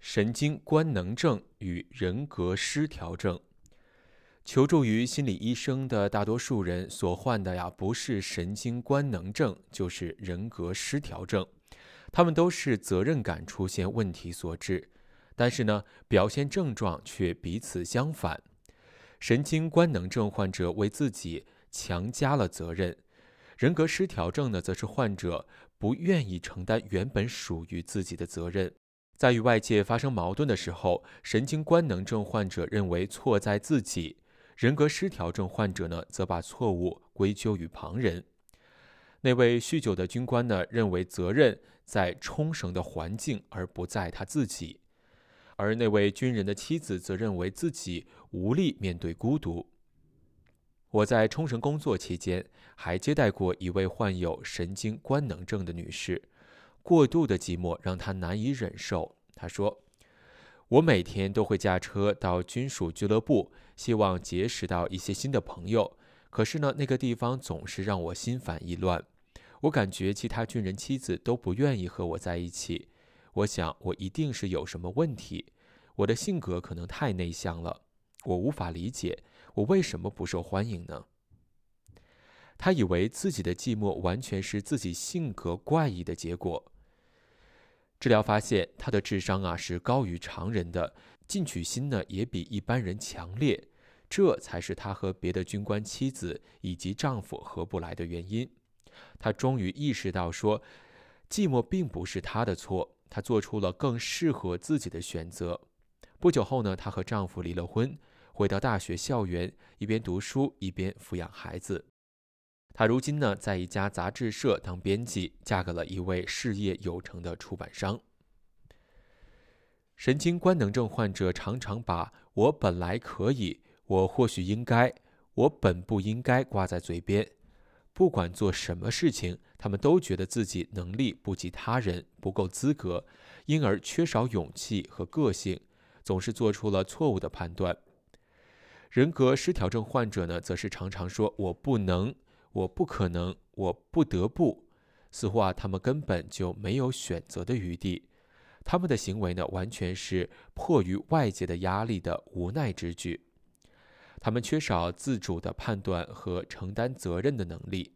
神经官能症与人格失调症。求助于心理医生的大多数人所患的呀，不是神经官能症，就是人格失调症。他们都是责任感出现问题所致，但是呢，表现症状却彼此相反。神经官能症患者为自己强加了责任，人格失调症呢，则是患者不愿意承担原本属于自己的责任。在与外界发生矛盾的时候，神经官能症患者认为错在自己；人格失调症患者呢，则把错误归咎于旁人。那位酗酒的军官呢，认为责任在冲绳的环境，而不在他自己；而那位军人的妻子则认为自己无力面对孤独。我在冲绳工作期间，还接待过一位患有神经官能症的女士。过度的寂寞让他难以忍受。他说：“我每天都会驾车到军属俱乐部，希望结识到一些新的朋友。可是呢，那个地方总是让我心烦意乱。我感觉其他军人妻子都不愿意和我在一起。我想，我一定是有什么问题。我的性格可能太内向了。我无法理解，我为什么不受欢迎呢？”他以为自己的寂寞完全是自己性格怪异的结果。治疗发现，他的智商啊是高于常人的，进取心呢也比一般人强烈，这才是他和别的军官妻子以及丈夫合不来的原因。他终于意识到说，寂寞并不是他的错，他做出了更适合自己的选择。不久后呢，她和丈夫离了婚，回到大学校园，一边读书一边抚养孩子。她如今呢，在一家杂志社当编辑，嫁给了一位事业有成的出版商。神经官能症患者常常把“我本来可以”“我或许应该”“我本不应该”挂在嘴边。不管做什么事情，他们都觉得自己能力不及他人，不够资格，因而缺少勇气和个性，总是做出了错误的判断。人格失调症患者呢，则是常常说“我不能”。我不可能，我不得不，似乎啊，他们根本就没有选择的余地。他们的行为呢，完全是迫于外界的压力的无奈之举。他们缺少自主的判断和承担责任的能力。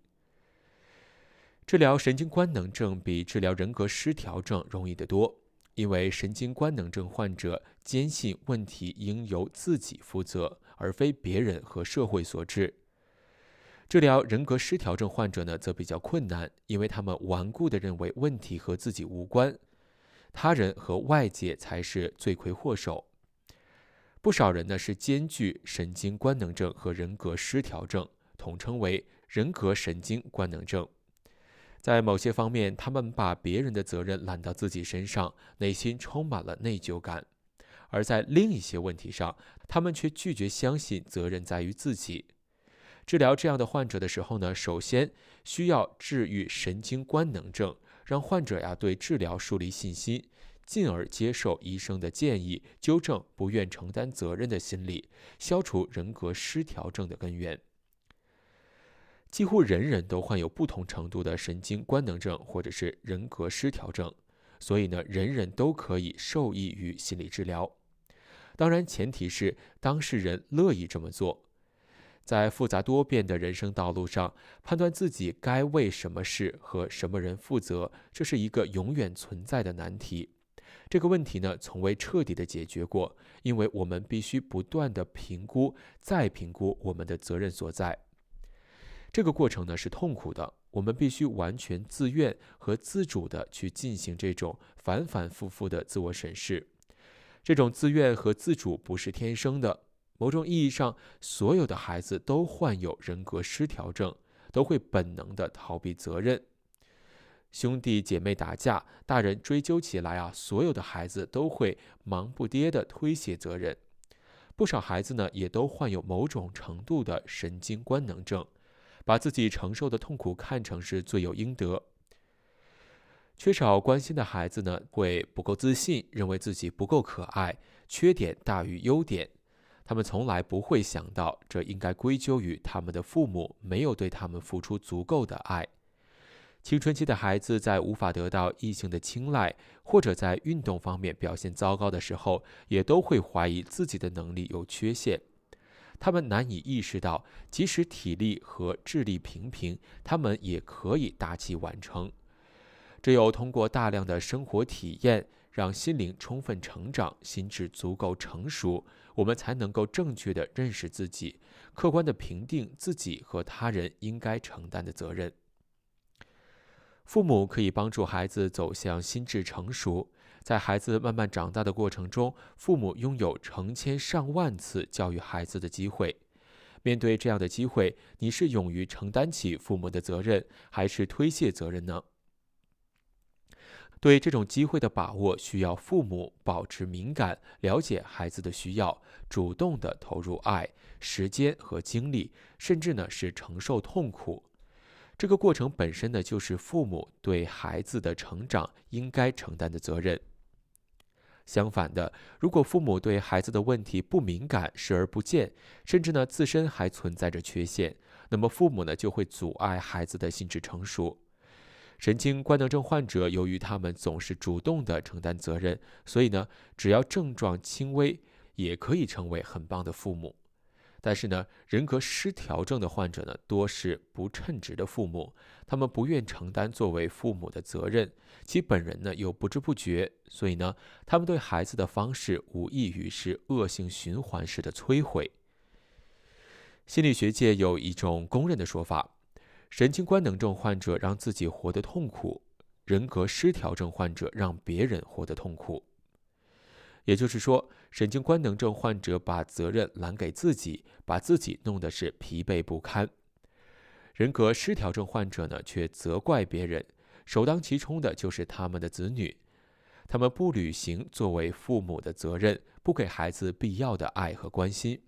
治疗神经官能症比治疗人格失调症容易得多，因为神经官能症患者坚信问题应由自己负责，而非别人和社会所致。治疗人格失调症患者呢，则比较困难，因为他们顽固地认为问题和自己无关，他人和外界才是罪魁祸首。不少人呢是兼具神经官能症和人格失调症，统称为人格神经官能症。在某些方面，他们把别人的责任揽到自己身上，内心充满了内疚感；而在另一些问题上，他们却拒绝相信责任在于自己。治疗这样的患者的时候呢，首先需要治愈神经官能症，让患者呀对治疗树立信心，进而接受医生的建议，纠正不愿承担责任的心理，消除人格失调症的根源。几乎人人都患有不同程度的神经官能症或者是人格失调症，所以呢，人人都可以受益于心理治疗。当然，前提是当事人乐意这么做。在复杂多变的人生道路上，判断自己该为什么事和什么人负责，这是一个永远存在的难题。这个问题呢，从未彻底的解决过，因为我们必须不断的评估、再评估我们的责任所在。这个过程呢，是痛苦的，我们必须完全自愿和自主的去进行这种反反复复的自我审视。这种自愿和自主不是天生的。某种意义上，所有的孩子都患有人格失调症，都会本能的逃避责任。兄弟姐妹打架，大人追究起来啊，所有的孩子都会忙不迭地推卸责任。不少孩子呢，也都患有某种程度的神经官能症，把自己承受的痛苦看成是罪有应得。缺少关心的孩子呢，会不够自信，认为自己不够可爱，缺点大于优点。他们从来不会想到，这应该归咎于他们的父母没有对他们付出足够的爱。青春期的孩子在无法得到异性的青睐，或者在运动方面表现糟糕的时候，也都会怀疑自己的能力有缺陷。他们难以意识到，即使体力和智力平平，他们也可以大器晚成。只有通过大量的生活体验，让心灵充分成长，心智足够成熟，我们才能够正确的认识自己，客观的评定自己和他人应该承担的责任。父母可以帮助孩子走向心智成熟。在孩子慢慢长大的过程中，父母拥有成千上万次教育孩子的机会。面对这样的机会，你是勇于承担起父母的责任，还是推卸责任呢？对这种机会的把握，需要父母保持敏感，了解孩子的需要，主动地投入爱、时间和精力，甚至呢是承受痛苦。这个过程本身呢，就是父母对孩子的成长应该承担的责任。相反的，如果父母对孩子的问题不敏感、视而不见，甚至呢自身还存在着缺陷，那么父母呢就会阻碍孩子的心智成熟。神经官能症患者由于他们总是主动地承担责任，所以呢，只要症状轻微，也可以成为很棒的父母。但是呢，人格失调症的患者呢，多是不称职的父母，他们不愿承担作为父母的责任，其本人呢又不知不觉，所以呢，他们对孩子的方式无异于是恶性循环式的摧毁。心理学界有一种公认的说法：神经官能症患者让自己活得痛苦，人格失调症患者让别人活得痛苦。也就是说，神经官能症患者把责任揽给自己，把自己弄得是疲惫不堪；人格失调症患者呢，却责怪别人，首当其冲的就是他们的子女。他们不履行作为父母的责任，不给孩子必要的爱和关心。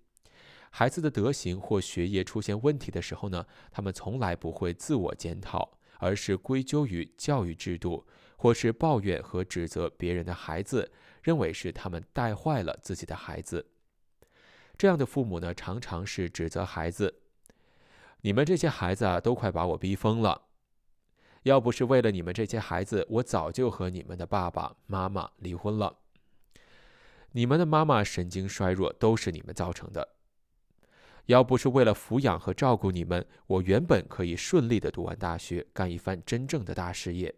孩子的德行或学业出现问题的时候呢，他们从来不会自我检讨，而是归咎于教育制度，或是抱怨和指责别人的孩子。认为是他们带坏了自己的孩子，这样的父母呢，常常是指责孩子：“你们这些孩子啊，都快把我逼疯了。要不是为了你们这些孩子，我早就和你们的爸爸妈妈离婚了。你们的妈妈神经衰弱，都是你们造成的。要不是为了抚养和照顾你们，我原本可以顺利的读完大学，干一番真正的大事业。”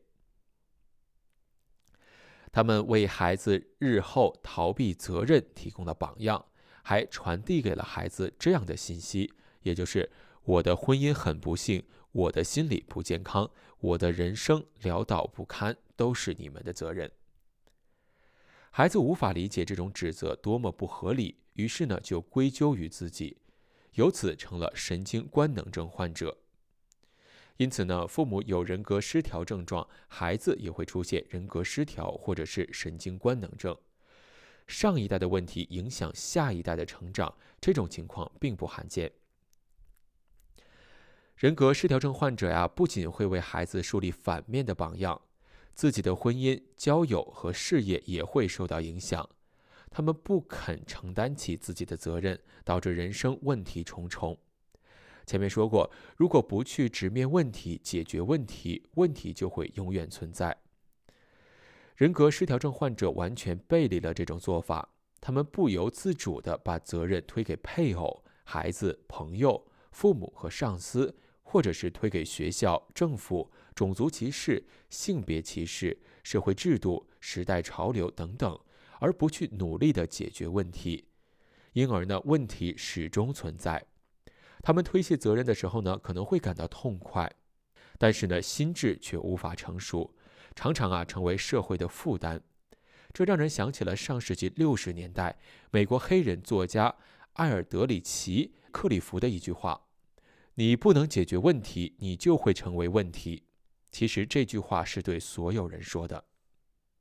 他们为孩子日后逃避责任提供了榜样，还传递给了孩子这样的信息，也就是我的婚姻很不幸，我的心理不健康，我的人生潦倒不堪，都是你们的责任。孩子无法理解这种指责多么不合理，于是呢就归咎于自己，由此成了神经官能症患者。因此呢，父母有人格失调症状，孩子也会出现人格失调或者是神经官能症。上一代的问题影响下一代的成长，这种情况并不罕见。人格失调症患者呀，不仅会为孩子树立反面的榜样，自己的婚姻、交友和事业也会受到影响。他们不肯承担起自己的责任，导致人生问题重重。前面说过，如果不去直面问题、解决问题，问题就会永远存在。人格失调症患者完全背离了这种做法，他们不由自主地把责任推给配偶、孩子、朋友、父母和上司，或者是推给学校、政府、种族歧视、性别歧视、社会制度、时代潮流等等，而不去努力的解决问题。因而呢，问题始终存在。他们推卸责任的时候呢，可能会感到痛快，但是呢，心智却无法成熟，常常啊成为社会的负担。这让人想起了上世纪六十年代美国黑人作家艾尔德里奇·克里夫的一句话：“你不能解决问题，你就会成为问题。”其实这句话是对所有人说的。